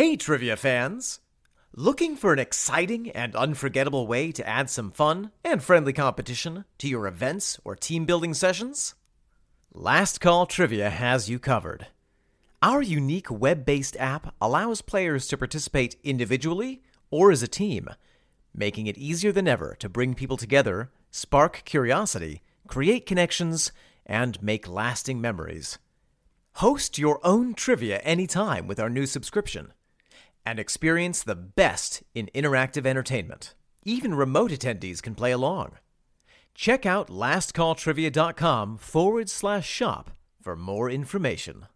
Hey, trivia fans! Looking for an exciting and unforgettable way to add some fun and friendly competition to your events or team building sessions? Last Call Trivia has you covered. Our unique web based app allows players to participate individually or as a team, making it easier than ever to bring people together, spark curiosity, create connections, and make lasting memories. Host your own trivia anytime with our new subscription and experience the best in interactive entertainment. Even remote attendees can play along. Check out lastcalltrivia.com forward slash shop for more information.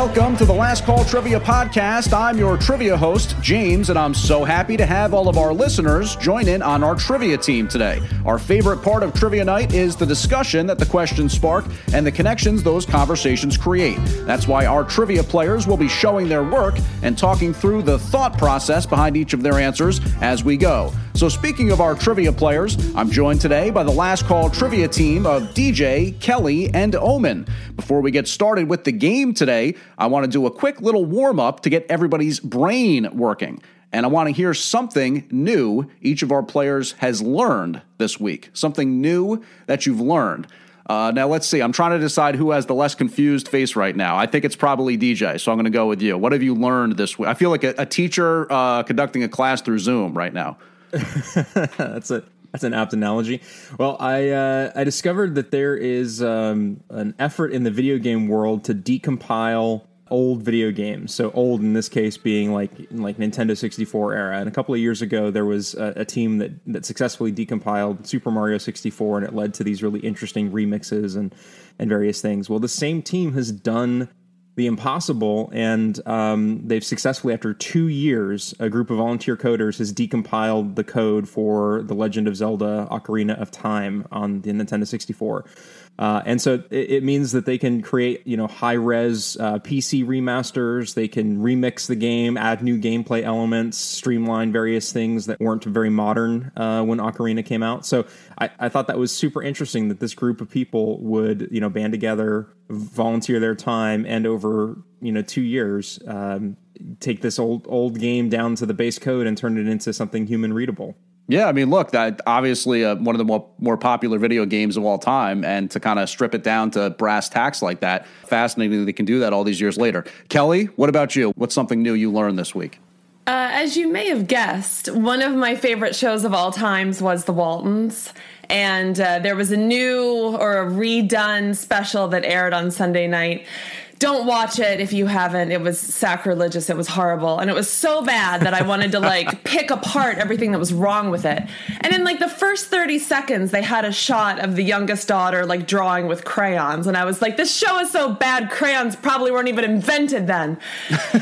Welcome to the Last Call Trivia Podcast. I'm your trivia host, James, and I'm so happy to have all of our listeners join in on our trivia team today. Our favorite part of trivia night is the discussion that the questions spark and the connections those conversations create. That's why our trivia players will be showing their work and talking through the thought process behind each of their answers as we go. So, speaking of our trivia players, I'm joined today by the Last Call Trivia team of DJ, Kelly, and Omen. Before we get started with the game today, I want to do a quick little warm up to get everybody's brain working. And I want to hear something new each of our players has learned this week. Something new that you've learned. Uh, now, let's see. I'm trying to decide who has the less confused face right now. I think it's probably DJ, so I'm going to go with you. What have you learned this week? I feel like a, a teacher uh, conducting a class through Zoom right now. that's a that's an apt analogy. Well, I uh, I discovered that there is um, an effort in the video game world to decompile old video games. So old in this case being like like Nintendo 64 era. And a couple of years ago, there was a, a, team that that successfully decompiled Super Mario 64, and it led to these really interesting remixes and and various things. Well, the same team has done the impossible, and um, they've successfully, after two years, a group of volunteer coders has decompiled the code for The Legend of Zelda: Ocarina of Time on the Nintendo 64. Uh, and so it, it, means that they can create, you know, high res uh, PC remasters. They can remix the game, add new gameplay elements, streamline various things that weren't very modern uh, when Ocarina came out. So I, I, thought that was super interesting that this group of people would, you know, band together, volunteer their time, and over, you know, two years, um, take this old old game down to the base code and turn it into something human readable. Yeah, I mean, look, that obviously uh, one of the more, more popular video games of all time, and to kind of strip it down to brass tacks like that, fascinating that they can do that all these years later. Kelly, what about you? What's something new you learned this week? Uh, as you may have guessed, one of my favorite shows of all times was The Waltons. And uh, there was a new or a redone special that aired on Sunday night don't watch it if you haven't. It was sacrilegious. It was horrible. And it was so bad that I wanted to like pick apart everything that was wrong with it. And in like the first 30 seconds, they had a shot of the youngest daughter like drawing with crayons. And I was like, this show is so bad, crayons probably weren't even invented then.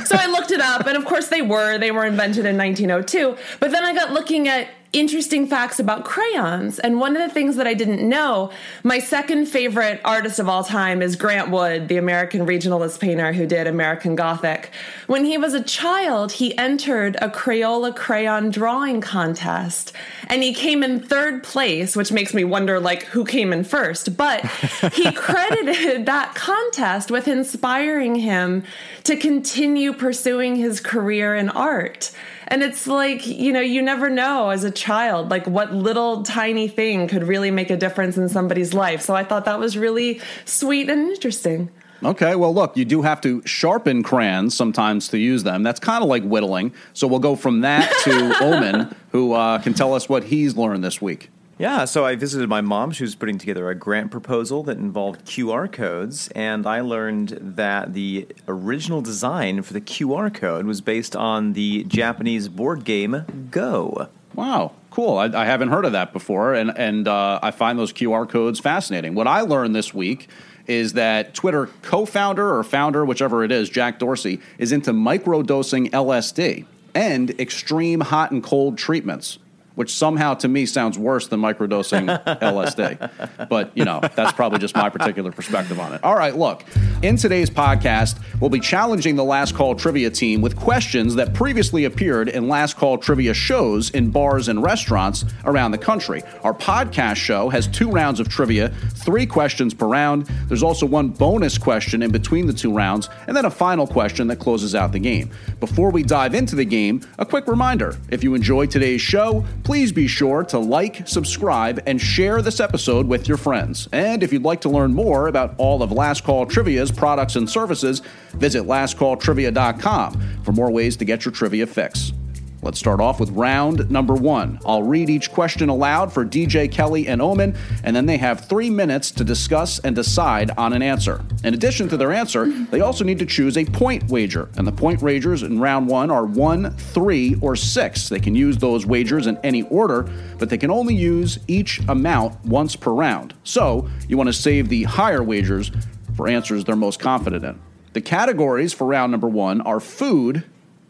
so I looked it up. And of course they were. They were invented in 1902. But then I got looking at interesting facts about crayons. And one of the things that I didn't know, my second favorite artist of all time is Grant Wood, the American regionalist painter who did American Gothic. When he was a child, he entered a Crayola crayon drawing contest and he came in third place, which makes me wonder like who came in first. But he credited that contest with inspiring him to continue pursuing his career in art. And it's like, you know, you never know as a child, like what little tiny thing could really make a difference in somebody's life. So I thought that was really sweet and interesting. Okay, well, look, you do have to sharpen crayons sometimes to use them. That's kind of like whittling. So we'll go from that to Omen, who uh, can tell us what he's learned this week. Yeah, so I visited my mom. She was putting together a grant proposal that involved QR codes, and I learned that the original design for the QR code was based on the Japanese board game Go. Wow, cool. I, I haven't heard of that before, and, and uh, I find those QR codes fascinating. What I learned this week is that Twitter co founder or founder, whichever it is, Jack Dorsey, is into microdosing LSD and extreme hot and cold treatments. Which somehow to me sounds worse than microdosing LSD. But, you know, that's probably just my particular perspective on it. All right, look, in today's podcast, we'll be challenging the Last Call trivia team with questions that previously appeared in Last Call trivia shows in bars and restaurants around the country. Our podcast show has two rounds of trivia, three questions per round. There's also one bonus question in between the two rounds, and then a final question that closes out the game. Before we dive into the game, a quick reminder if you enjoyed today's show, please be sure to like, subscribe, and share this episode with your friends. And if you'd like to learn more about all of Last Call Trivia's products and services, visit lastcalltrivia.com for more ways to get your trivia fix. Let's start off with round number one. I'll read each question aloud for DJ Kelly and Omen, and then they have three minutes to discuss and decide on an answer. In addition to their answer, they also need to choose a point wager, and the point wagers in round one are one, three, or six. They can use those wagers in any order, but they can only use each amount once per round. So you want to save the higher wagers for answers they're most confident in. The categories for round number one are food,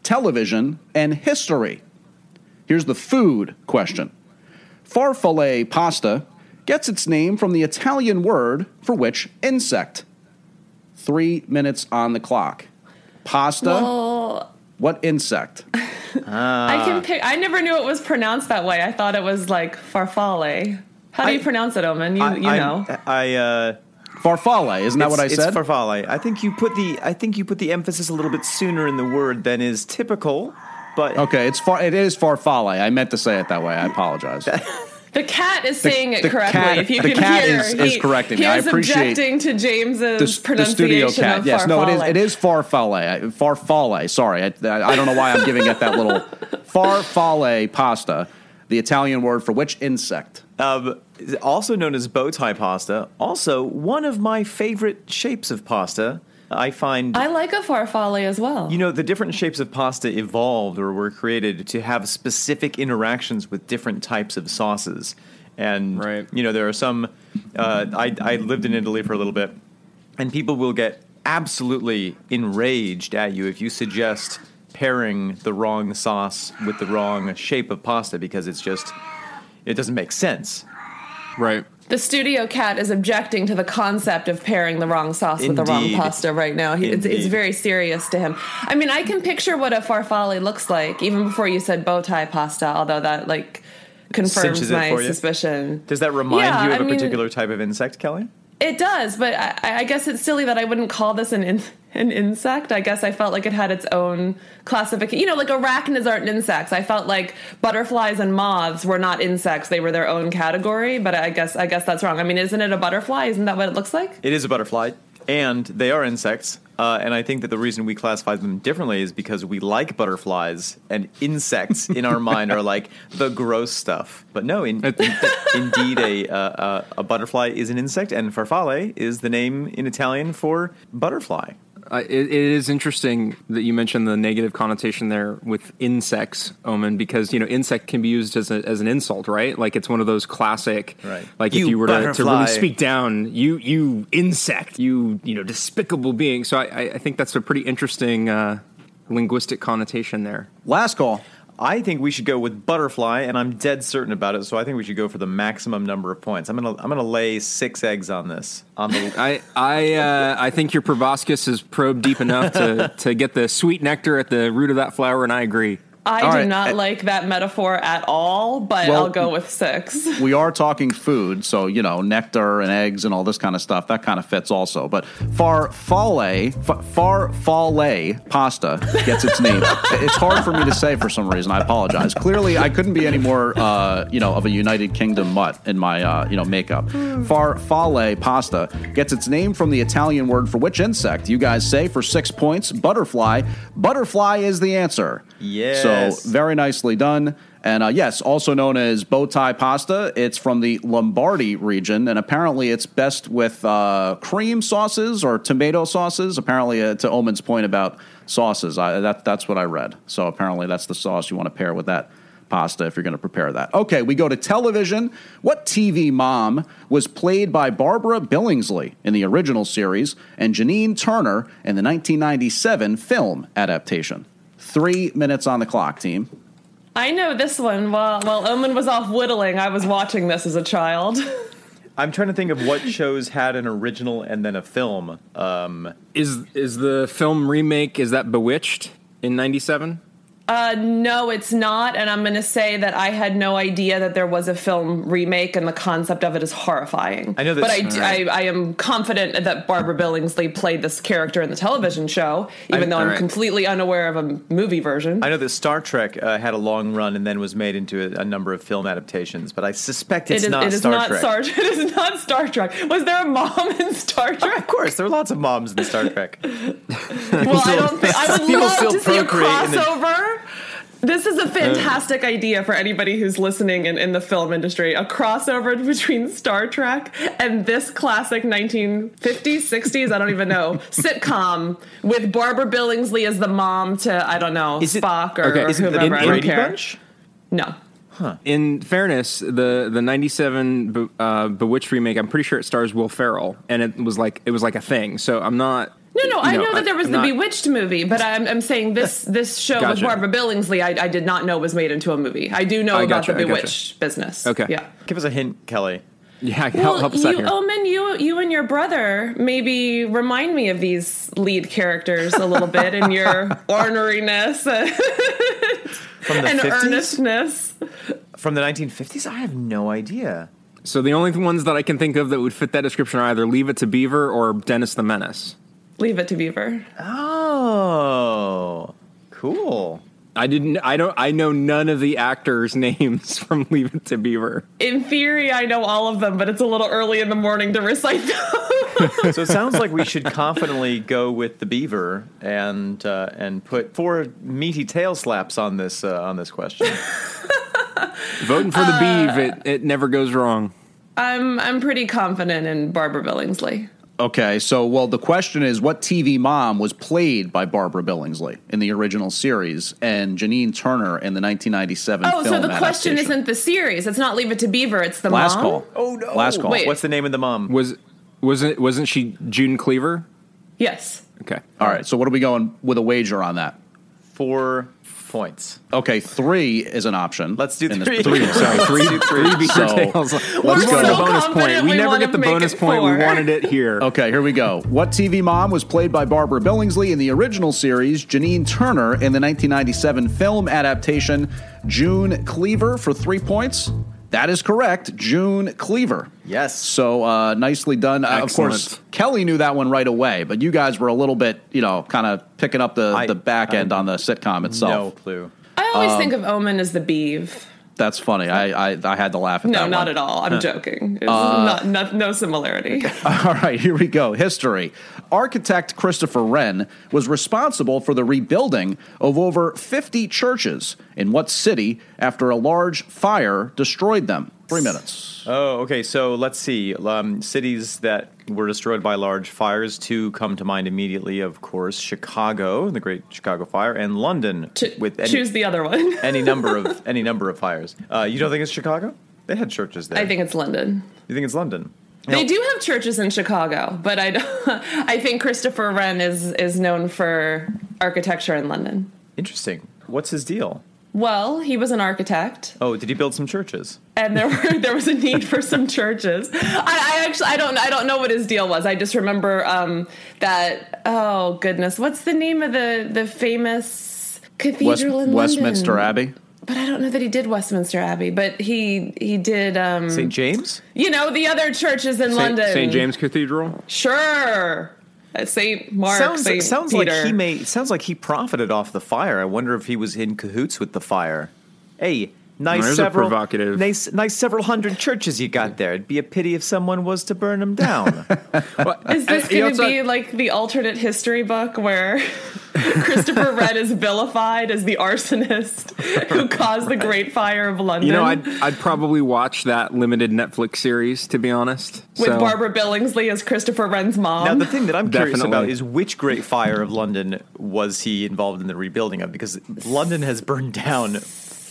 television, and history. Here's the food question Farfalle pasta gets its name from the Italian word for which insect? Three minutes on the clock. Pasta, Well, what insect? I can pick. I never knew it was pronounced that way. I thought it was like farfalle. How do you pronounce it, Omen? You, you I, know. I, uh, Farfalle, isn't that what I it's- said? It's farfalle. I think you put the I think you put the emphasis a little bit sooner in the word than is typical. But okay, it's far. It is farfalle. I meant to say it that way. I apologize. The cat is saying it correctly. cat- if you the can cat hear, is- is he, correcting he me. I is appreciate objecting to James's the, the pronunciation studio cat. of Yes, no, it is. farfalle. It is farfalle. Farfalle. Sorry, I, I don't know why I'm giving it that little farfalle pasta. The Italian word for which insect? um, also known as bow tie pasta. Also, one of my favorite shapes of pasta. I find I like a farfalle as well. You know, the different shapes of pasta evolved or were created to have specific interactions with different types of sauces. And, Right. you know, there are some. Uh, I, I lived in Italy for a little bit, and people will get absolutely enraged at you if you suggest pairing the wrong sauce with the wrong shape of pasta because it's just. It doesn't make sense. Right. the studio cat is objecting to the concept of pairing the wrong sauce with the wrong pasta right now. He, it's, it's very serious to him. I mean, I can picture what a farfalle looks like even before you said bow tie pasta, although that like confirms Cinches it my suspicion. Does that remind Yeah, you of I a mean- particular type of insect, Kelly? It does, but I, I guess it's silly that I wouldn't call this an in, an insect. I guess I felt like it had its own classification. You know, like arachnids aren't insects. I felt like butterflies and moths were not insects; they were their own category. But I guess I guess that's wrong. I mean, isn't it a butterfly? Isn't that what it looks like? It is a butterfly, and they are insects. Uh, and I think that the reason we classify them differently is because we like butterflies, and insects in our mind are like the gross stuff. But no, in, in- indeed, a, uh, uh, a butterfly is an insect, and farfalle is the name in Italian for butterfly. Uh, it, it is interesting that you mentioned the negative connotation there with insects, Omen, because you know insect can be used as, a, as an insult, right? Like it's one of those classic, Right. Like You if you were to, to really speak down, you you insect, you you know despicable being. So I, I, I think that's a pretty interesting uh, linguistic connotation there. Last call. I think we should go with butterfly, and I'm dead certain about it. So I think we should go for the maximum number of points. I'm gonna I'm gonna lay six eggs on this. On the I I uh, I think your proboscis is probed deep enough to to get the sweet nectar at the root of that flower, and I agree. I All do right. not Uh, like that metaphor at all, but Well- I'll go with six. We are talking food, so you know nectar and eggs and all this kind of stuff. That kind of fits also. But farfalle, fa- farfalle pasta gets its name. it's hard for me to say for some reason. I apologize. Clearly, I couldn't be any more, uh, you know, of a United Kingdom mutt in my, uh, you know, makeup. Farfalle pasta gets its name from the Italian word for which insect? You guys say for six points, butterfly. Butterfly is the answer. Yes. So very nicely done. And uh, yes, also known as bow tie pasta. It's from the Lombardy region, and apparently it's best with uh, cream sauces or tomato sauces. Apparently, uh, to Omen's point about sauces, I, that, that's what I read. So apparently, that's the sauce you want to pair with that pasta if you're going to prepare that. Okay, we go to television. What TV mom was played by Barbara Billingsley in the original series and Janine Turner in the 1997 film adaptation? Three minutes on the clock, team. I know this one. While while Omen was off whittling, I was watching this as a child. I'm trying to think of what shows had an original and then a film. Um, Is is the film remake? Is that Bewitched in '97? Uh, no, it's not. And I'm going to say that I had no idea that there was a film remake, and the concept of it is horrifying. I know that- but I, Alright. I, I am confident that Barbara Billingsley played this character in the television show, even I- though I'm alright. completely unaware of a movie version. I know that Star Trek uh, had a long run and then was made into a, a number of film adaptations, but I suspect it's it is, not it is Star not Trek. Star. It is not Star Trek. Was there a mom in Star Trek? of course, there are lots of moms in Star Trek. Well, I don't. Think, I would People love still to see a procreate in the- crossover. This is a fantastic idea for anybody who's listening in, in the film industry. A crossover between Star Trek and this classic 1950s, 60s, I don't even know, sitcom with Barbara Billingsley as the mom to, I don't know, Is it- Spock or, okay, or is it the whoever. I don't Brady care. Bunch? No. In fairness, the the '97 uh, Bewitched remake, I'm pretty sure it stars Will Ferrell, and it was like it was like a thing. So I'm not. No, no, I know that there was I'm the not- Bewitched movie, but I'm, I'm saying this this show with Gotcha. Barbara Billingsley, I, I did not know was made into a movie. I do know I about gotcha, the I gotcha. Bewitched business. Okay. Yeah. Give us a hint, Kelly. Yeah, help, Well, help us out you, here. Omen, you, you and your brother maybe remind me of these lead characters a little bit in your orneriness and, From the and 50s? earnestness. From the 1950s? I have no idea. So the only ones that I can think of that would fit that description are either Leave It to Beaver or Dennis the Menace. Leave it to Beaver. Oh, cool. I didn't. I don't. I know none of the actors' names from Leave It to Beaver. In theory, I know all of them, but it's a little early in the morning to recite them. So it sounds like we should confidently go with the beaver and uh, and put four meaty tail slaps on this uh, on this question. Voting for the Beav, it, it never goes wrong. I'm I'm pretty confident in Barbara Billingsley. Okay, so well, the question is, what TV mom was played by Barbara Billingsley in the original series and Janine Turner in the 1997 Oh, so film the question isn't the series. It's not Leave It to Beaver. It's the last mom. call. Oh no! Last call. Wait. What's the name of the mom? Was wasn't wasn't she June Cleaver? Yes. Okay. All right, so what are we going with a wager on that? Four points. Okay, three is an option. Let's do in this three. Sorry, three, three beaver So, tails. let's Let's go. go to so bonus point. We we never get the bonus it point. We wanted it here. Okay, here we go. What TV mom was played by Barbara Billingsley in the original series, Janine Turner in the 1997 film adaptation, June Cleaver for three points? That is correct, June Cleaver. Yes. So uh, nicely done. Uh, of course, Kelly knew that one right away, but you guys were a little bit, you know, kind of picking up the, I- the back end I- on the sitcom itself. No clue. I always think of Omen as the Beav. That's funny. I, I I had to laugh at No, that. No, not one. at all. I'm joking. Uh, not, not, no similarity. All right, here we go. History. Architect Christopher Wren was responsible for the rebuilding of over 50 churches in what city after a large fire destroyed them? Three minutes. Oh, okay. So let's see. Um, cities that were destroyed by large fires. Two come to mind immediately. Of course, Chicago, the Great Chicago Fire, and London. Ch- with any, choose the other one. any number of any number of fires. Uh, you don't think it's Chicago? They had churches there. I think it's London. You think it's London? They do have churches in Chicago, but I, don't- I think Christopher Wren is is known for architecture in London. Interesting. What's his deal? Well, he was an architect, Oh, did he build some churches? and there were there was a need for some churches. I, I actually I don't I don't know what his deal was. I just remember um, that. Oh goodness, what's the name of the the famous West, cathedral in Westminster London? Abbey. But I don't know that he did Westminster Abbey. But he he did. Um, St. James? you know the other churches in St. London. St. James Cathedral. Sure. Saint Mark. sounds Saint sounds Peter. like he may sounds like he profited off the fire. I wonder if he was in cahoots with the fire. Hey, nice There's a several provocative- nice nice several hundred churches you got there. It'd be a pity if someone was to burn them down. Is this going to be like the alternate history book where Christopher Wren is vilified as the arsonist who caused the Great Fire of London? You know, I'd I'd probably watch that limited Netflix series to be honest. with So- Barbara Billingsley as Christopher Wren's mom. Now, the thing that I'm curious Definitely. about is which Great Fire of London was he involved in the rebuilding of? Because London has burned down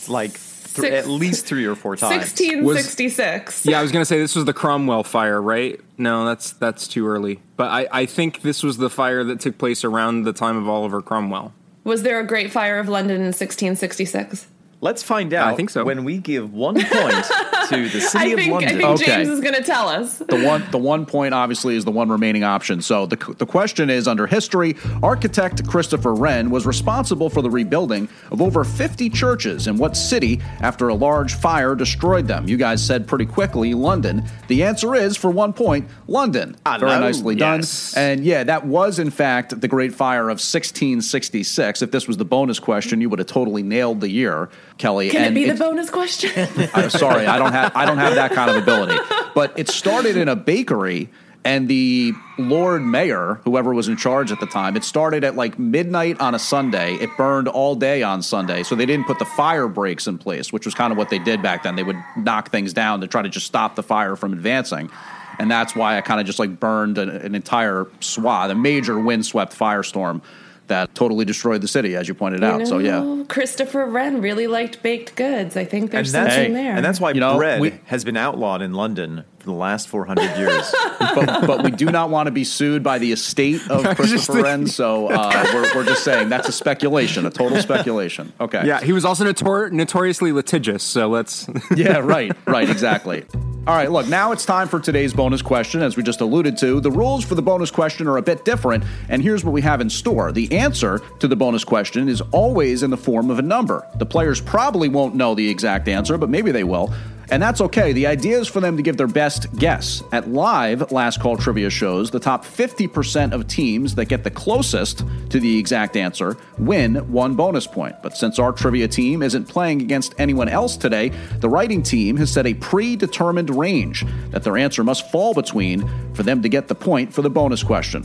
like th- Six- at least three or four times. 1666. Yeah, I was gonna say this was the Cromwell fire, right? No, that's that's too early. But I, I think this was the fire that took place around the time of Oliver Cromwell. Was there a Great Fire of London in 1666? Let's find out. I think so. When we give one point to the city I think, of I London. think Okay. James is going to tell us. The one, the one point obviously is the one remaining option. So the, the question is under history, architect Christopher Wren was responsible for the rebuilding of over 50 churches in what city after a large fire destroyed them? You guys said pretty quickly London. The answer is for one point, London. Very Hello. nicely done. Yes. And yeah, that was in fact the Great Fire of 1666. If this was the bonus question, you would have totally nailed the year, Kelly. Can and it be the bonus question? I'm sorry, I don't have I don't have that kind of ability. But it started in a bakery, and the Lord Mayor, whoever was in charge at the time, it started at like midnight on a Sunday. It burned all day on Sunday, so they didn't put the fire breaks in place, which was kind of what they did back then. They would knock things down to try to just stop the fire from advancing. And that's why I kind of just like burned an, an entire swath, a major windswept firestorm that totally destroyed the city, as you pointed out. So yeah, Christopher Wren really liked baked goods. I think there's that's, something there. and that's why You know, bread we- has been outlawed in London for the last 400 years. but, but we do not want to be sued by the estate of Christopher Wren. So uh, we're, we're just saying that's a speculation, a total speculation. Okay. Yeah, he was also notor- notoriously litigious. So let's. Yeah, right, right, exactly. All right, look, now it's time for today's bonus question. As we just alluded to, the rules for the bonus question are a bit different, and here's what we have in store. The answer to the bonus question is always in the form of a number. The players probably won't know the exact answer, but maybe they will. And that's okay. The idea is for them to give their best guess. At live Last Call trivia shows, the top 50% of teams that get the closest to the exact answer win one bonus point. But since our trivia team isn't playing against anyone else today, the writing team has set a predetermined range that their answer must fall between for them to get the point for the bonus question.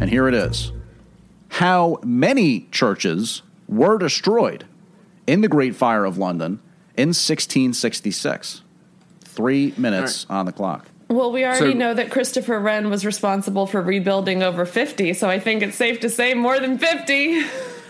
And here it is How many churches were destroyed in the Great Fire of London in 1666? Three minutes on the clock. well, we already So- know that Christopher Wren was responsible for rebuilding over 50, so I think it's safe to say more than 50.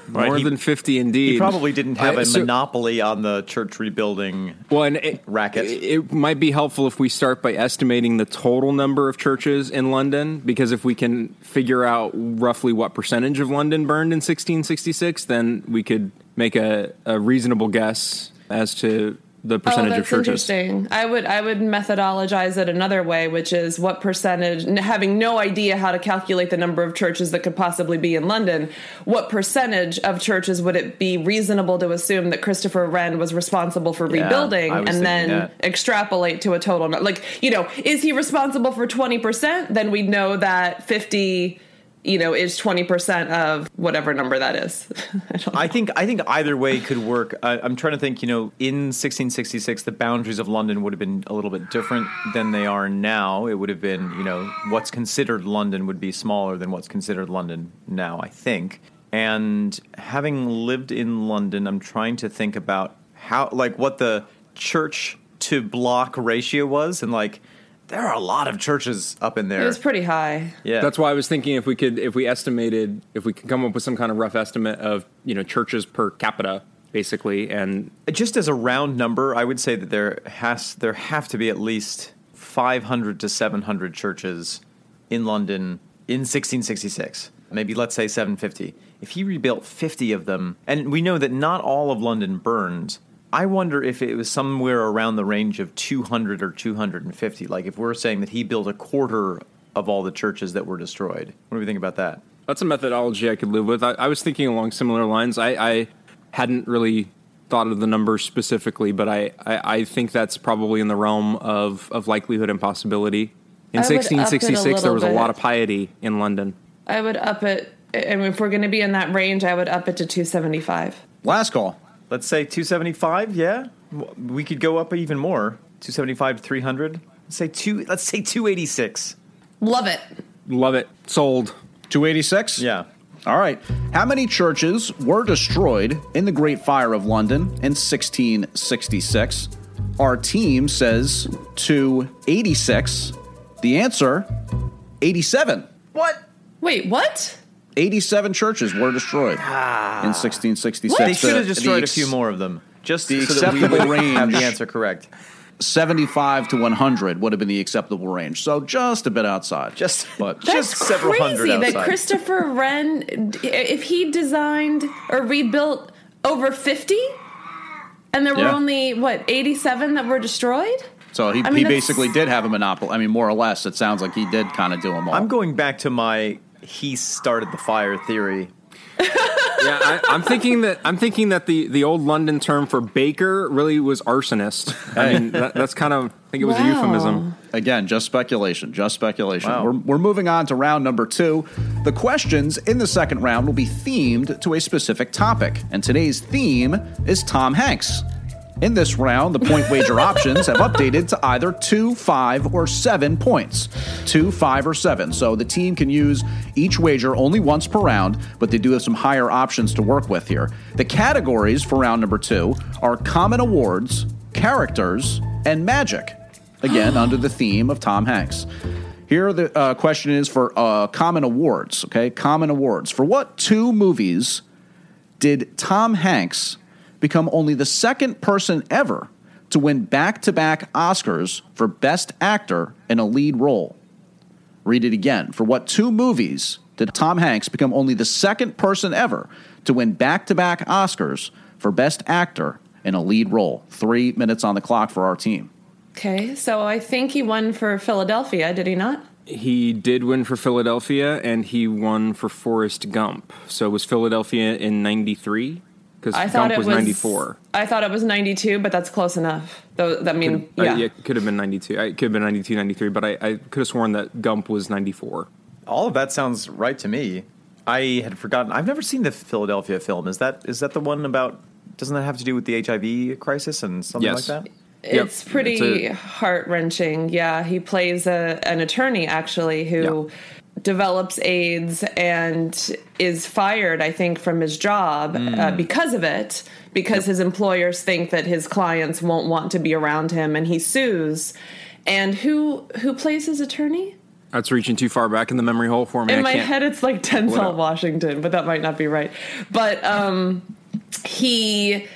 Right, More he- than 50 indeed. He probably didn't have I- a so- monopoly on the church rebuilding. Well, and it, Racket. It, it might be helpful if we start by estimating the total number of churches in London, because if we can figure out roughly what percentage of London burned in 1666, then we could make a, a reasonable guess as to the percentage oh, of churches. interesting. I would I would methodologize it another way, which is what percentage, having no idea how to calculate the number of churches that could possibly be in London, what percentage of churches would it be reasonable to assume that Christopher Wren was responsible for Yeah, rebuilding, and then that. extrapolate to a total? Like you know, is he responsible for twenty percent? Then we'd know that fifty. You know, is twenty percent of whatever number that is. I I think I think either way could work. I, I'm trying to think. You know, in 1666, the boundaries of London would have been a little bit different than they are now. It would have been, you know, what's considered London would be smaller than what's considered London now. I think. And having lived in London, I'm trying to think about how, like, what the church to block ratio was, and like, there are a lot of churches up in there. It was pretty high. yeah, That's why I was thinking if we could, if we estimated, if we could come up with some kind of rough estimate of, you know, churches per capita, basically, and just as a round number, I would say that there has there have to be at least 500 to 700 churches in London in 1666. Maybe let's say 750. If he rebuilt 50 of them, and we know that not all of London burned, I wonder if it was somewhere around the range of 200 or 250. Like if we're saying that he built a quarter of all the churches that were destroyed. What do we think about that? That's a methodology I could live with. I, I was thinking along similar lines. I, I hadn't really thought of the numbers specifically, but I, I, I think that's probably in the realm of, of likelihood and possibility. In I would up it a 1666, there was a lot of piety in London. I would up it. and if we're going to be in that range, I would up it to 275. Last call. Let's say 275, yeah? We could go up even more. 275 to 300. Let's say two let's say 286. Love it. Love it. Sold. 286? Yeah. All right. How many churches were destroyed in the Great Fire of London in 1666? Our team says 286. The answer 87. What? Wait, what? 87 churches were destroyed ah. in 1666. They should have destroyed the a few more of them. Just the so that we acceptable have range- the answer correct. 75 to 100 would have been the acceptable range. So just a bit outside. Just but just several hundred crazy that. Christopher Wren, if he designed or rebuilt over 50 And there were only what 87 that were destroyed. So he, I mean, he basically did have a monopoly. I mean, more or less, it sounds like he did kind of do them all. I'm going back to my he started the fire theory. yeah, I, I'm thinking that I'm thinking that the, the old London term for baker really was arsonist. I mean, that, that's kind of I think it was a euphemism. Again, just speculation, just speculation. Wow. We're, we're moving on to round number two. The questions in the second round will be themed to a specific topic, and today's theme is Tom Hanks. In this round, the point wager options have updated to either two, five, or seven points. Two, five, or seven. So the team can use each wager only once per round, but they do have some higher options to work with here. The categories for round number two are common awards, characters, and magic again under the theme of Tom Hanks. Here, the uh, question is for uh, common awards. Okay, common awards. For what two movies did Tom Hanks become only the second person ever to win back-to-back Oscars for Best Actor in a lead role? Read it again. For what two movies did Tom Hanks become only the second person ever to win back-to-back Oscars for Best Actor in a lead role? Three minutes on the clock for our team. Okay, so I think he won for Philadelphia, did he not? He did win for Philadelphia, and he won for Forrest Gump. So it was Philadelphia in '93 because I thought Gump it was was '94. I thought it was 92, but that's close enough. Though I mean, Uh, yeah. yeah, it could have been 92. It could have been 92, 93, but I, I could have sworn that Gump was 94. All of that sounds right to me. I had forgotten. I've never seen the Philadelphia film. Is that is that the one about? Doesn't that have to do with the HIV crisis and something Yes. like that? Yep. It's pretty heart wrenching. Yeah, he plays a, an attorney actually who develops AIDS and is fired, I think, from his job uh, because of it, because his employers think that his clients won't want to be around him, and he sues. And who who plays his attorney? That's reaching too far back in the memory hole for me. In I my head, it's like Denzel Washington, but that might not be right. But um, he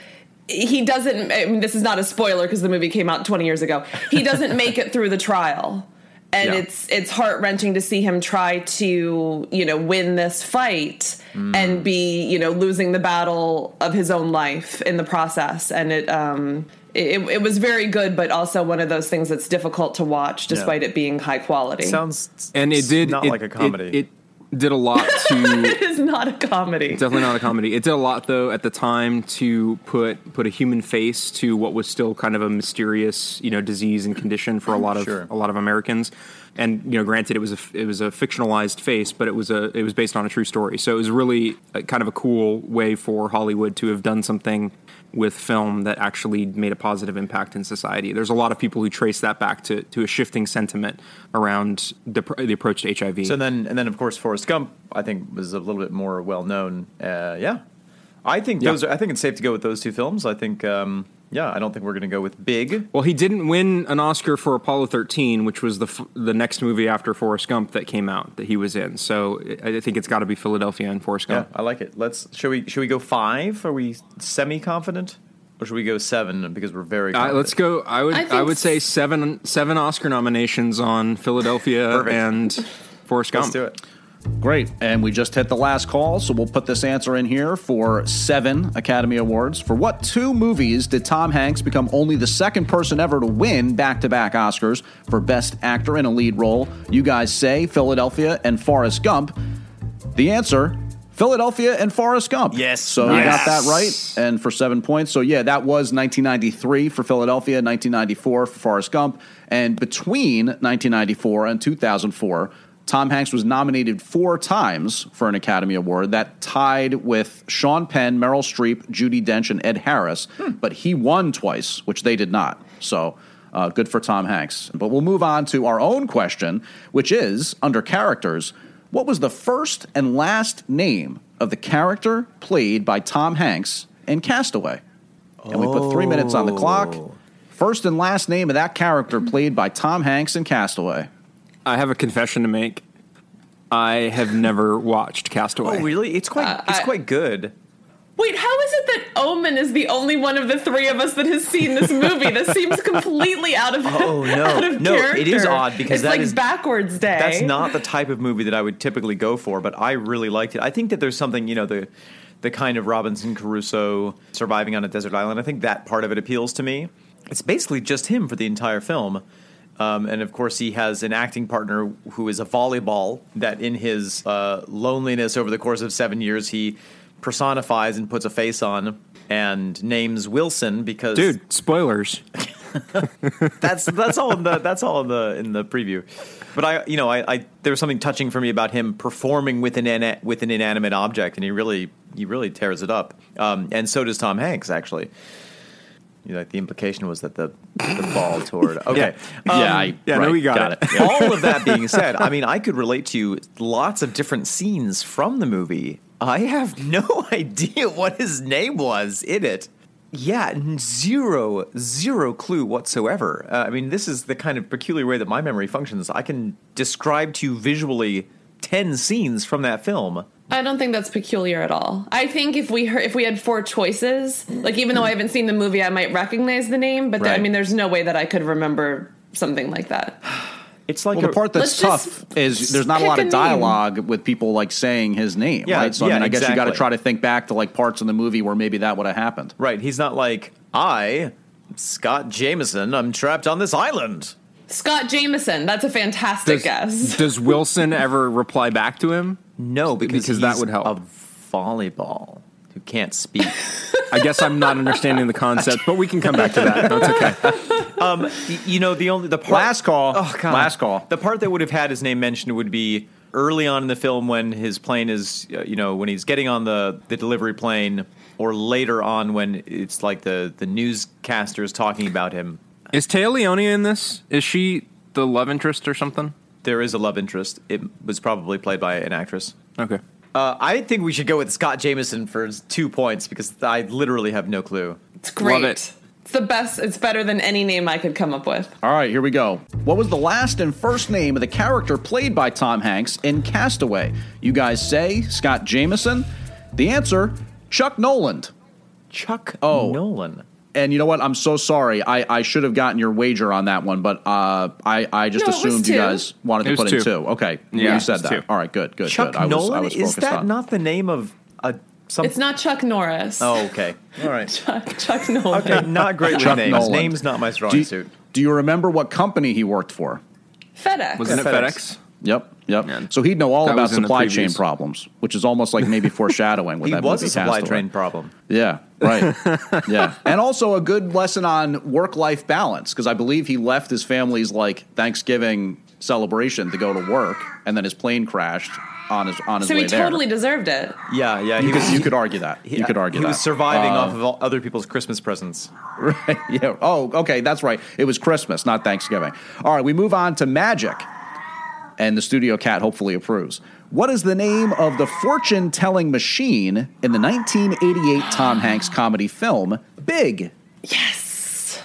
he doesn't. I mean, this is not a spoiler because the movie came out 20 years ago. He doesn't make it through the trial, and Yeah. it's it's heart wrenching to see him try to you know win this fight and be you know losing the battle of his own life in the process. And it um it, it was very good, but also one of those things that's difficult to watch despite it being high quality. Sounds and it did not it- like a comedy. It, it did a lot to it is not a comedy. definitely not a comedy. It did a lot though at the time to put put a human face to what was still kind of a mysterious you know disease and condition for a lot of Sure. a lot of Americans. And you know, granted, it was a it was a fictionalized face, but it was a it was based on a true story. So it was really a, kind of a cool way for Hollywood to have done something with film that actually made a positive impact in society. There's a lot of people who trace that back to to a shifting sentiment around the, the approach to HIV. So then, and then of course, Forrest Gump, I think was a little bit more well known. Uh, yeah, I think Yeah. those. Are, I think it's safe to go with those two films. I think, um, yeah, I don't think we're going to go with Big. Well, he didn't win an Oscar for Apollo 13, which was the f- the next movie after Forrest Gump that came out that he was in. So I I think it's got to be Philadelphia and Forrest Gump. Yeah, Gump. I like it. Let's. Should we? Should we go five? Are we semi confident, or should we go seven because we're very? Uh, let's go. I would I I, would say seven seven Oscar nominations on Philadelphia and Forrest Gump. Let's do it. Great. And we just hit the last call, so we'll put this answer in here for seven Academy Awards. For what two movies did Tom Hanks become only the second person ever to win back to back Oscars for Best Actor in a Lead Role? You guys say Philadelphia and Forrest Gump. The answer Philadelphia and Forrest Gump. Yes. So you got that right. And for seven points. So, yeah, that was 1993 for Philadelphia, 1994 for Forrest Gump. And between 1994 and 2004, Tom Hanks was nominated four times for an Academy Award. That tied with Sean Penn, Meryl Streep, Judi Dench, and Ed Harris. But he won twice, which they did not. So uh, good for Tom Hanks. But we'll move on to our own question, which is under characters. What was the first and last name of the character played by Tom Hanks in Castaway? And we put three minutes on the clock. First and last name of that character played by Tom Hanks in Castaway. I have a confession to make. I have never watched Castaway. Oh, really? It's quite. Uh, it's I- quite good. Wait, how is it that Omen is the only one of the three of us that has seen this movie? this seems completely out of Oh, no. out of No, it is odd because it's that like is- backwards day. That's not the type of movie that I would typically go for, but I really liked it. I think that there's something, you know, the the kind of Robinson Crusoe surviving on a desert island. I think that part of it appeals to me. It's basically just him for the entire film. Um, and of course, he has an acting partner who is a volleyball that, in his uh, loneliness over the course of seven years, he personifies and puts a face on and names Wilson because Dude, spoilers. that's that's all in the that's all in the in the preview. But I, you know, I, I there was something touching for me about him performing with an ina- with an inanimate object, and he really he really tears it up. Um, and so does Tom Hanks, actually. You know, like the implication was that the the ball toward. Okay, Um, yeah, I, yeah, no, we got it. all of that being said, I mean, I could relate to lots of different scenes from the movie. I have no idea what his name was in it. Yeah, n- zero, zero clue whatsoever. Uh, I mean, this is the kind of peculiar way that my memory functions. I can describe to you visually 10 scenes from that film. I don't think that's peculiar at all. I think if we heard, if we had four choices, like even though I haven't seen the movie, I might recognize the name, but th- I mean, there's no way that I could remember something like that. It's like Well, the part that's tough is there's not a lot of dialogue with people like saying his name, Yeah, right? So I mean, I guess you got to try to think back to like parts in the movie where maybe that would have happened. right. He's not like, I, Scott Jameson, I'm trapped on this island. Scott Jameson, that's a fantastic Does, guess. does Wilson ever reply back to him? No, because, Because that would help. A volleyball who can't speak. I guess I'm not understanding the concept, but we can come back to that. That's okay. Y- you know, the only the part, Last call. Oh god, Last call. The part that would have had his name mentioned would be early on in the film when his plane is, uh, you know, when he's getting on the the delivery plane, or later on when it's like the the newscasters talking about him. Is Téa Leoni in this? Is she the love interest or something? There is a love interest. It was probably played by an actress. Okay. Uh, I think we should go with Scott Jameson for two points because I literally have no clue. It's great. Love it. It's the best. It's better than any name I could come up with. All right, here we go. What was the last and first name of the character played by Tom Hanks in Castaway? You guys say Scott Jameson. The answer, Chuck Noland. Chuck Oh. Nolan. And you know what? I'm so sorry. I, I should have gotten your wager on that one, but uh, I, I just No, assumed you guys wanted to It was put in two. two. Okay. Yeah, you said that. two. All right, good, good, Chuck good. I was, Nolan. I was is that on. not the name of a some? It's not Chuck Norris. Oh, okay. All right. Chuck, Chuck Nolan. Okay, not great with Chuck names. Noland. Name's not my strong do, you, suit. do you remember what company he worked for? FedEx. Wasn't it FedEx. FedEx? Yep, yep. Yeah. So he'd know all That about was in the supply chain problems, which is almost like maybe foreshadowing with He that was movie a supply Castaway. train problem. Yeah, right. yeah. And also a good lesson on work life balance because I believe he left his family's like Thanksgiving celebration to go to work and then his plane crashed on his on his so way he there. totally deserved it. Yeah, yeah. you He could, you could argue that. You could argue he that. was surviving Uh, off of all other people's Christmas presents. Right. Yeah. Oh, okay, that's right. It was Christmas, not Thanksgiving. All right, we move on to Magic. And the studio cat hopefully approves. What is the name of the fortune telling machine in the 1988 Tom Hanks comedy film Big? Yes.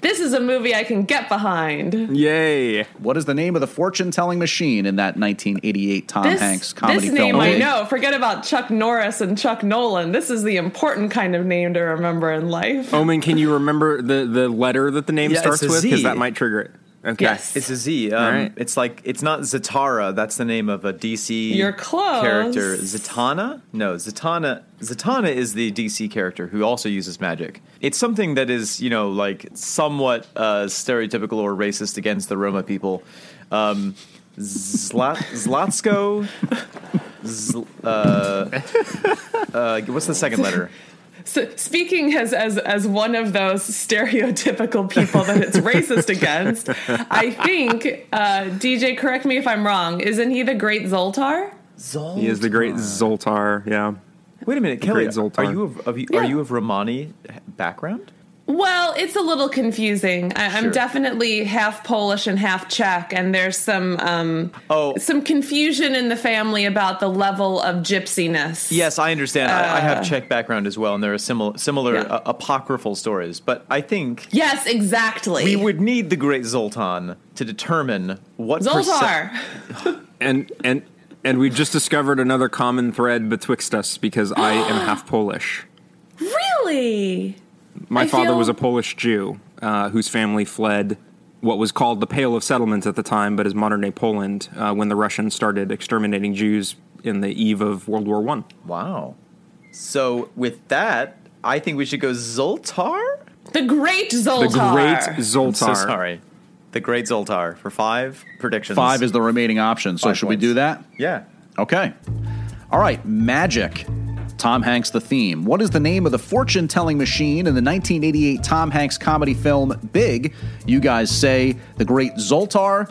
This is a movie I can get behind. Yay. What is the name of the fortune telling machine in that 1988 Tom This, Hanks comedy this film? name I Big? know. Forget about Chuck Norris and Chuck Nolan. This is the important kind of name to remember in life. Omen, can you remember the, the letter that the name Yeah, starts a with? Because that might trigger it. Okay. Yes. It's a Z. Um, right. It's like it's not Zatara. That's the name of a DC You're close. character. Zatanna? No, Zatanna. Zatanna is the DC character who also uses magic. It's something that is you know like somewhat uh, stereotypical or racist against the Roma people. Um, Zlat Zlatsko. Zl, uh, uh, what's the second letter? So, speaking as, as as one of those stereotypical people that it's racist against, I think uh, DJ. Correct me if I'm wrong. Isn't he the Great Zoltar? Zoltar. He is the great Zoltar. Yeah. Wait a minute, Kelly. great Zoltar. Are you of, of you, Yeah. are you of Romani background? Well, it's a little confusing. I, I'm Sure. definitely half Polish and half Czech, and there's some um, Oh. some confusion in the family about the level of gypsiness. Yes, I understand. I, I have Czech background as well, and there are similar similar Yeah. uh, apocryphal stories. But I think Yes, exactly. we would need the Great Zoltan to determine what percent- Zoltar. And and and we just discovered another common thread betwixt us because I am half Polish. really? My I father feel- was a Polish Jew uh, whose family fled what was called the Pale of Settlements at the time, but is modern day Poland uh, when the Russians started exterminating Jews in the eve of World War One. Wow. So with that, I think we should go Zoltar. The Great Zoltar. The Zoltar. great Zoltar. So sorry, the Great Zoltar for five predictions. Five is the remaining option. So Five should we do that? yeah. Okay. All right, magic. Tom Hanks the theme. What is the name of the fortune telling machine in the 1988 Tom Hanks comedy film Big? You guys say the great Zoltar.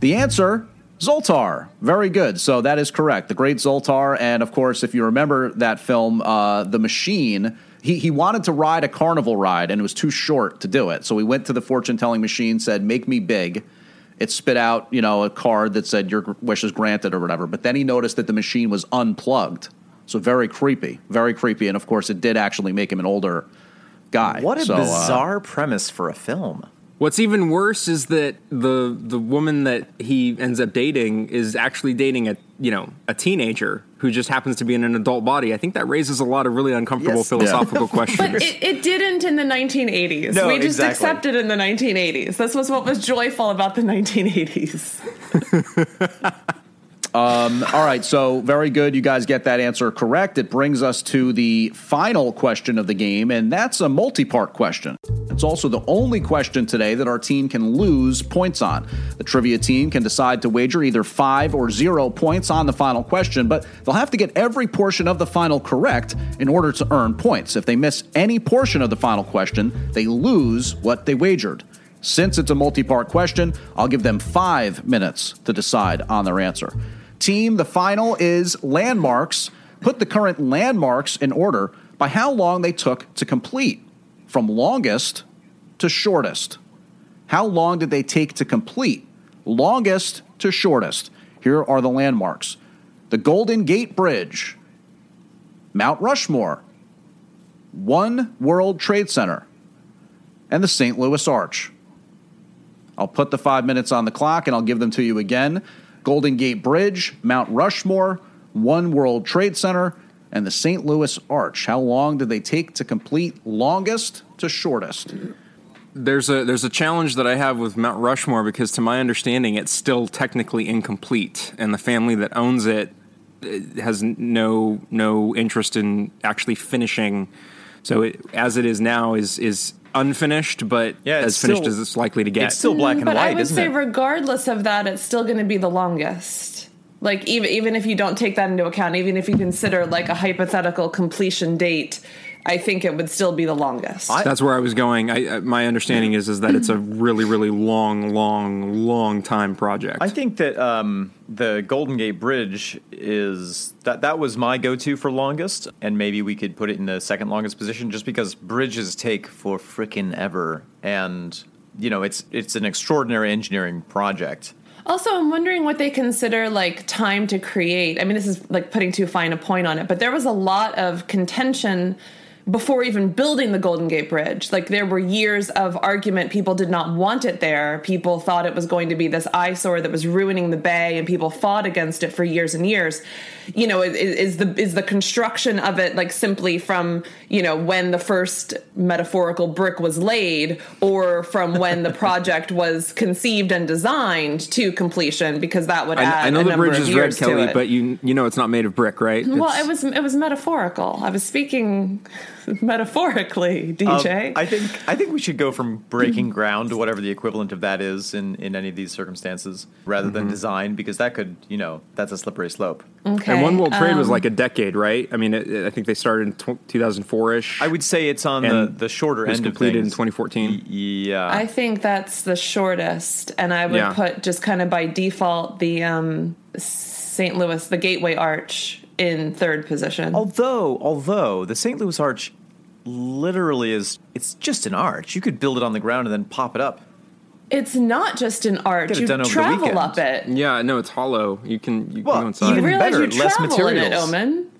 The answer Zoltar. Very good. So that is correct. The great Zoltar. And of course, if you remember that film, uh, The Machine, he, he wanted to ride a carnival ride and it was too short to do it. So he went to the fortune telling machine, said, Make me big it spit out, you know, a card that said your wish is granted or whatever. But then he noticed that the machine was unplugged. So very creepy, very creepy. And of course, it did actually make him an older guy. What a So, uh, bizarre premise for a film. What's even worse is that the the woman that he ends up dating is actually dating a you know a teenager who just happens to be in an adult body. I think that raises a lot of really uncomfortable Yes. philosophical But questions. it, it didn't in the 1980s. No, we just exactly. accepted in the 1980s. This was what was joyful about the 1980s. Um, all right, so very good. You guys get that answer correct. It brings us to the final question of the game, and that's a multi part question. It's also the only question today that our team can lose points on. The trivia team can decide to wager either five or zero points on the final question, but they'll have to get every portion of the final correct in order to earn points. If they miss any portion of the final question, they lose what they wagered. Since it's a multi part question, I'll give them five minutes to decide on their answer. Team, the final is landmarks. Put the current landmarks in order by how long they took to complete, from longest to shortest. How long did they take to complete? Longest to shortest. Here are the landmarks the Golden Gate Bridge, Mount Rushmore, One World Trade Center, and the St. Louis Arch. I'll put the five minutes on the clock and I'll give them to you again. Golden Gate Bridge, Mount Rushmore, One World Trade Center, and the St. Louis Arch. How long did they take to complete? Longest to shortest. there's a there's a challenge that I have with Mount Rushmore because to my understanding it's still technically incomplete and the family that owns it uh, has no no interest in actually finishing so it, as it is now is is unfinished but Yeah, as it's finished still- as it's likely to get It's still black and but white, I would isn't say, it? regardless of that, it's still going to be the longest. Like even even if you don't take that into account, even if you consider like a hypothetical completion date, I think it would still be the longest. that's where I was going I, I, my understanding is is that it's a really really long long long time project I think that um, the Golden Gate Bridge is that that was my go-to for longest, and maybe we could put it in the second longest position, just because bridges take for frickin' ever, and you know it's it's an extraordinary engineering project. Also, I'm wondering what they consider like time to create. I mean, this is like putting too fine a point on it, but there was a lot of contention before even building the Golden Gate Bridge. Like there were years of argument. People did not want it there. People thought it was going to be this eyesore that was ruining the bay, and people fought against it for years and years. You know, is, is the is the construction of it like simply from you know when the first metaphorical brick was laid, or from when the project was conceived and designed to completion? Because that would add I, I know the bridge is red Kelly but you you know it's not made of brick right Well, It's- it was it was metaphorical. I was speaking metaphorically, Um, DJ. I think I think we should go from breaking ground to whatever the equivalent of that is in, in any of these circumstances, rather than design, because that could you know that's a slippery slope. okay. and one world trade was um, like a decade right I mean it, I think they started in 2004 ish I would say it's on the, the shorter it was end of completed in 2014 Yeah, I think that's the shortest, and I would Yeah. put just kind of by default the um, St. Louis, the Gateway Arch, in third position. Although, although the St. Louis Arch literally is, it's just an arch. You could build it on the ground and then pop it up. It's not just an arch. You done over travel up it. Yeah, no, it's hollow. You can you Well, can go inside. You Even realize better, you less travel in it. Omen.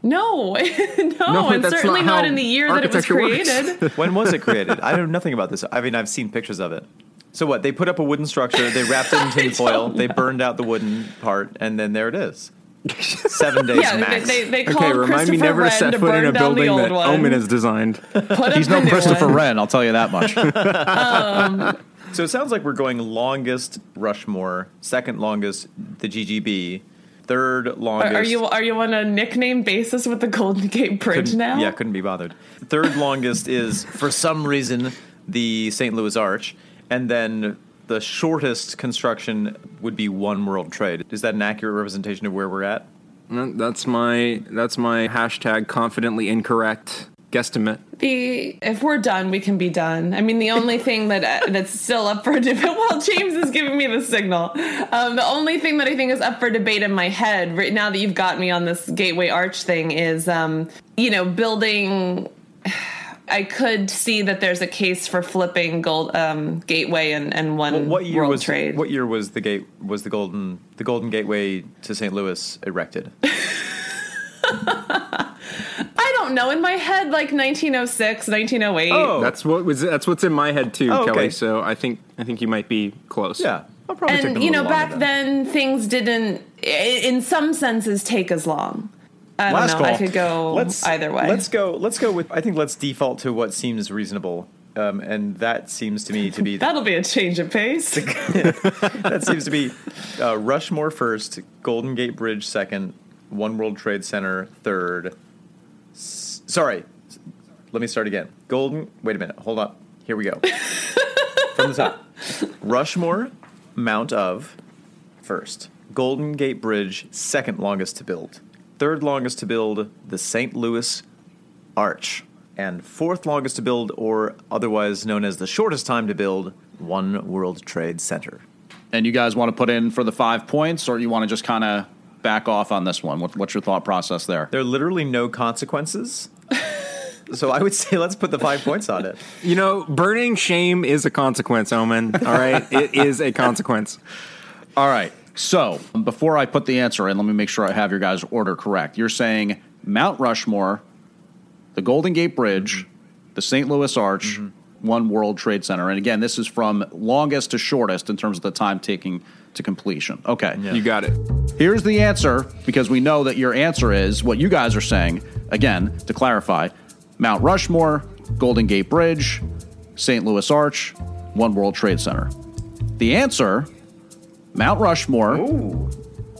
No, no, No, and certainly not not, in the year that it was created. When was it created? I know nothing about this. I mean, I've seen pictures of it. So what? They put up a wooden structure. They wrapped it in tinfoil. They burned out the wooden part, and then there it is. Seven days yeah, max. they, they okay, remind me never Wren to set to foot in a building old that one. Omen has designed. Put He's the no Christopher one. Wren, I'll tell you that much. Um, so it sounds like we're going longest Rushmore, second longest the GGB, Third longest. Are you are you on a nickname basis with the Golden Gate Bridge now? Yeah, couldn't be bothered. Third longest is for some reason the St. Louis Arch, and then the shortest construction would be One World Trade. Is that an accurate representation of where we're at? That's my that's my hashtag confidently incorrect guesstimate. The if we're done, we can be done. I mean, the only thing that uh, that's still up for debate. Well, James is giving me the signal. Um, the only thing that I think is up for debate in my head right now that you've got me on this Gateway Arch thing is, um, you know, building. I could see that there's a case for flipping Gold um, Gateway and, and one Well, what year World was Trade. what year was the gate was the golden the Golden Gateway to St. Louis erected? I don't know. In my head, like 1906, 1908. Oh. That's what was that's what's in my head too, Oh, okay. Kelly. So I think I think you might be close. Yeah, I'll probably take them and a you know, back then things didn't, in some senses, take as long. I don't Last know. I could go let's either way. Let's go. Let's go with. I think let's default to what seems reasonable, um, and that seems to me to be That'll be a change of pace. that seems to be uh, Rushmore first, Golden Gate Bridge second, One World Trade Center third. S- sorry, let me start again. Golden. Wait a minute. Hold up. Here we go. From the top. Rushmore, Mount of, first. Golden Gate Bridge, second longest to build. Third longest to build, the St. Louis Arch. And fourth longest to build, or otherwise known as the shortest time to build, One World Trade Center. And you guys want to put in for the five points, or you want to just kind of back off on this one? What, what's your thought process there? There are literally no consequences. so I would say let's put the five points on it. You know, burning shame is a consequence, Omen. All right, it is a consequence. All right. So before I put the answer in, let me make sure I have your guys' order correct. You're saying Mount Rushmore, the Golden Gate Bridge, the St. Louis Arch, mm-hmm. One World Trade Center. And again, this is from longest to shortest in terms of the time taking to completion. Okay. You got it. Here's the answer because we know that your answer is what you guys are saying. Again, to clarify Mount Rushmore, Golden Gate Bridge, St. Louis Arch, One World Trade Center. The answer Mount Rushmore,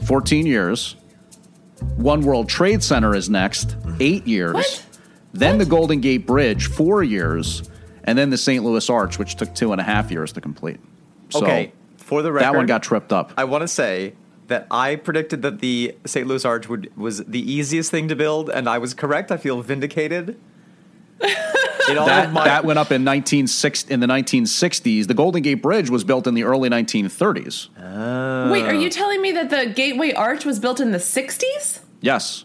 14 years. One World Trade Center is next, eight years. What? Then the Golden Gate Bridge, four years. And then the St. Louis Arch, which took two and a half years to complete. So okay, for the record, that one got tripped up. I want to say that I predicted that the St. Louis Arch would was the easiest thing to build, and I was correct. I feel vindicated. In all that, my, that went up in 1960, in the 1960s. The Golden Gate Bridge was built in the early 1930s. Wait, are you telling me that the Gateway Arch was built in the 60s? Yes.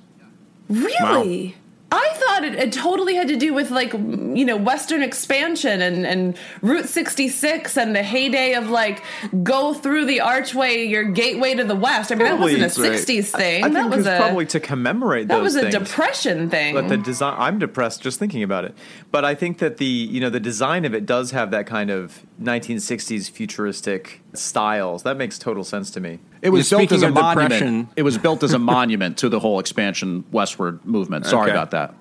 Really? I thought it, it totally had to do with like you know Western expansion and, and Route 66 and the heyday of like go through the archway, your gateway to the west. I mean Probably, that wasn't a right. 60s thing. I think that it was was a probably to commemorate that was a things. depression thing. But the design, I'm depressed just thinking about it. But I think that the you know the design of it does have that kind of 1960s futuristic styles. That makes total sense to me. It was Yeah, built as a monument. depression- It was built as a monument to the whole expansion westward movement. Sorry Okay. about that.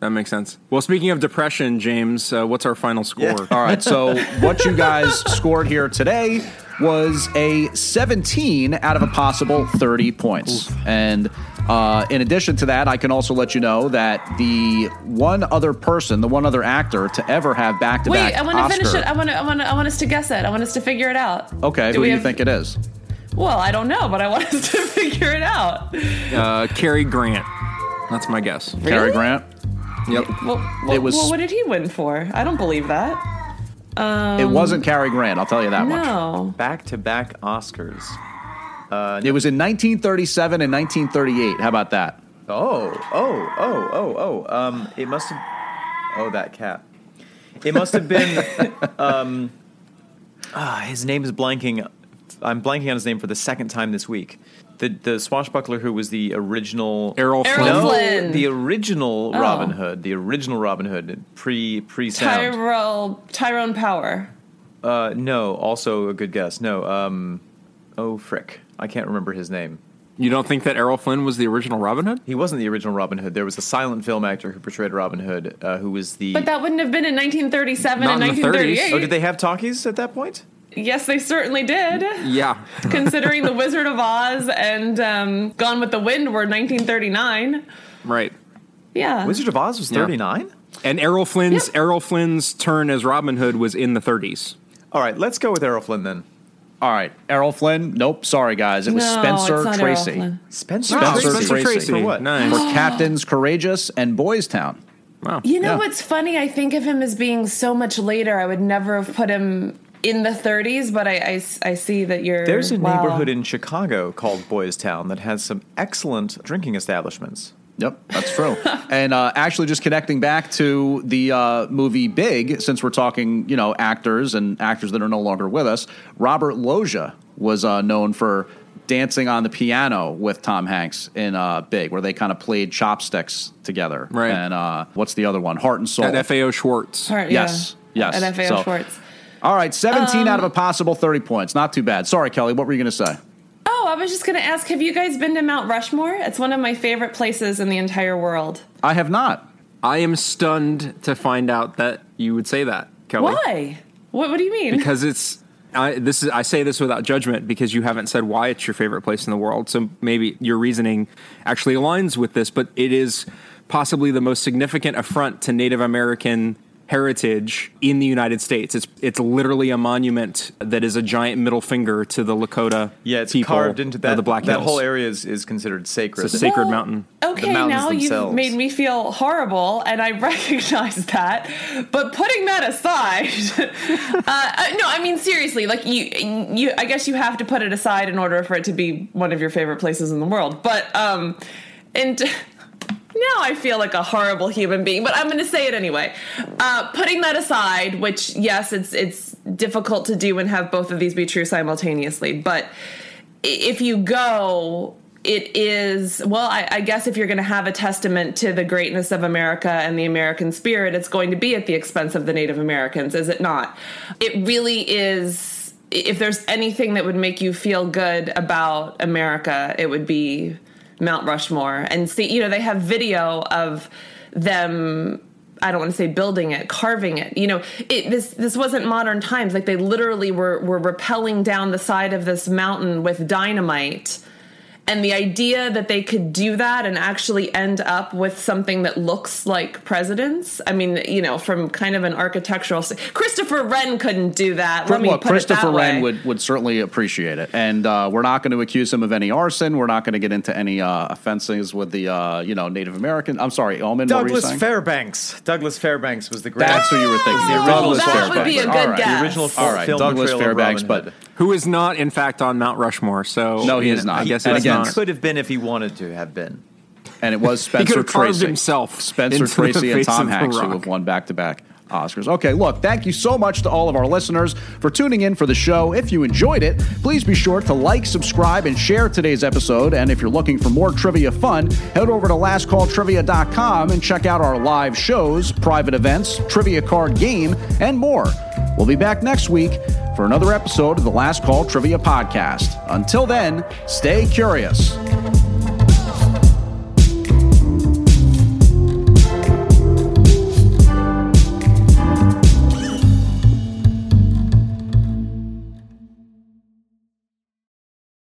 That makes sense. Well, speaking of depression, James, uh, what's our final score? Yeah. All right. So what you guys scored here today was a 17 out of a possible 30 points. And uh, in addition to that, I can also let you know that the one other person, the one other actor to ever have back to back Wait, I want to finish it. I want to. I want to. I want us to guess it. I want us to figure it out. Okay, Do who we do you have- think it is? Well, I don't know, but I want us to figure it out. Uh, Cary Grant. That's my guess. Cary Grant. Yep. Well, well, It was- well, what did he win for? I don't believe that. it wasn't Cary Grant. I'll tell you that much. No. Back to back Oscars. It was in 1937 and 1938. How about that? Oh, oh, oh, oh, oh. Um, it must have. Oh, that cat. It must have been. um, ah, his name is blanking. I'm blanking on his name for the second time this week. The the swashbuckler who was the original Errol Errol Flynn. No, the original Oh. Robin Hood, the original Robin Hood, pre pre sound. Tyrell Tyrone Power. Uh, no, also a good guess. No, um, oh frick, I can't remember his name. You don't think that Errol Flynn was the original Robin Hood? He wasn't the original Robin Hood. There was a silent film actor who portrayed Robin Hood, uh, who was the. But that wouldn't have been in 1937 Not and in 1938. oh, did they have talkies at that point? Yes, they certainly did. Yeah. Considering The Wizard of Oz and um, Gone with the Wind were 1939. right. Yeah. Wizard of Oz was Yeah. 39? And Errol Flynn's Yeah. Errol Flynn's turn as Robin Hood was in the 30s. All right, let's go with Errol Flynn then. All right, Errol Flynn. Nope, sorry guys, it was No, Spencer it's not Errol Tracy Flynn. Spencer, Spencer Tracy. Tracy. Tracy. For what? Nice. for oh. Captains Courageous and Boys Town. Wow. You know Yeah. what's funny? I think of him as being so much later. I would never have put him in the 30s, but I, I, I see that you're. There's a wow. neighborhood in Chicago called Boys Town that has some excellent drinking establishments. Yep, that's true. and uh, actually, just connecting back to the uh, movie Big, since we're talking, you know, actors and actors that are no longer with us, Robert Loggia was uh, known for dancing on the piano with Tom Hanks in uh, Big, where they kind of played chopsticks together. Right. And uh, what's the other one? Heart and Soul. At FAO Schwarz. Part- Yes, yeah. yes. At FAO So- Schwarz. All right, 17 out of a Um, possible 30 points. Not too bad. Sorry, Kelly, what were you going to say? Oh, I was just going to ask have you guys been to Mount Rushmore? It's one of my favorite places in the entire world. I have not. I am stunned to find out that you would say that, Kelly. Why? What, what do you mean? Because it's I, this is I say this without judgment because you haven't said why it's your favorite place in the world. So maybe your reasoning actually aligns with this, but it is possibly the most significant affront to Native American heritage in the United States. It's it's literally a monument that is a giant middle finger to the Lakota Yeah, it's people carved into that. the Black that Hills. whole area is, is considered sacred. It's a sacred mountain. Okay, mountains now you've themselves. made me feel horrible, and I recognize that. But putting that aside, uh, uh, no, I mean seriously, like you, you, I guess you have to put it aside in order for it to be one of your favorite places in the world. But um, and now I feel like a horrible human being, but I'm going to say it anyway. Uh, putting that aside, which yes, it's it's difficult to do and have both of these be true simultaneously, but if you go, it is well. I, I guess if you're going to have a testament to the greatness of America and the American spirit, it's going to be at the expense of the Native Americans, is it not? It really is. If there's anything that would make you feel good about America, it would be Mount Rushmore. And see, you know, they have video of them I don't want to say building it, carving it. You know, it, this this wasn't modern times. Like they literally were were rappelling down the side of this mountain with dynamite. And the idea that they could do that and actually end up with something that looks like presidents, I mean, you know, from kind of an architectural. st- Christopher Wren couldn't do that. Let me put Christopher it that Wren way. would, would certainly appreciate it, and uh, we're not going to accuse him of any arson. We're not going to get into any uh, offenses with the uh, you know Native American. I'm sorry, Omen. what were you Douglas? Fairbanks. Douglas Fairbanks was the great. That's who you were thinking. The original Douglas that would Fairbanks. be a good right. guess. The original All All right, film Douglas Fairbanks, but Hood. Who is not, in fact, on Mount Rushmore. So No, he is not. I guess And again, not. could have been if he wanted to have been. and it was Spencer could have Tracy himself Spencer Tracy and Tom Hanks, who have won back to back Oscars. Okay, look, thank you so much to all of our listeners for tuning in for the show. If you enjoyed it, please be sure to like, subscribe, and share today's episode. And if you're looking for more trivia fun, head over to lastcalltrivia.com and check out our live shows, private events, trivia card game, and more. We'll be back next week for another episode of the Last Call Trivia Podcast. Until then, stay curious.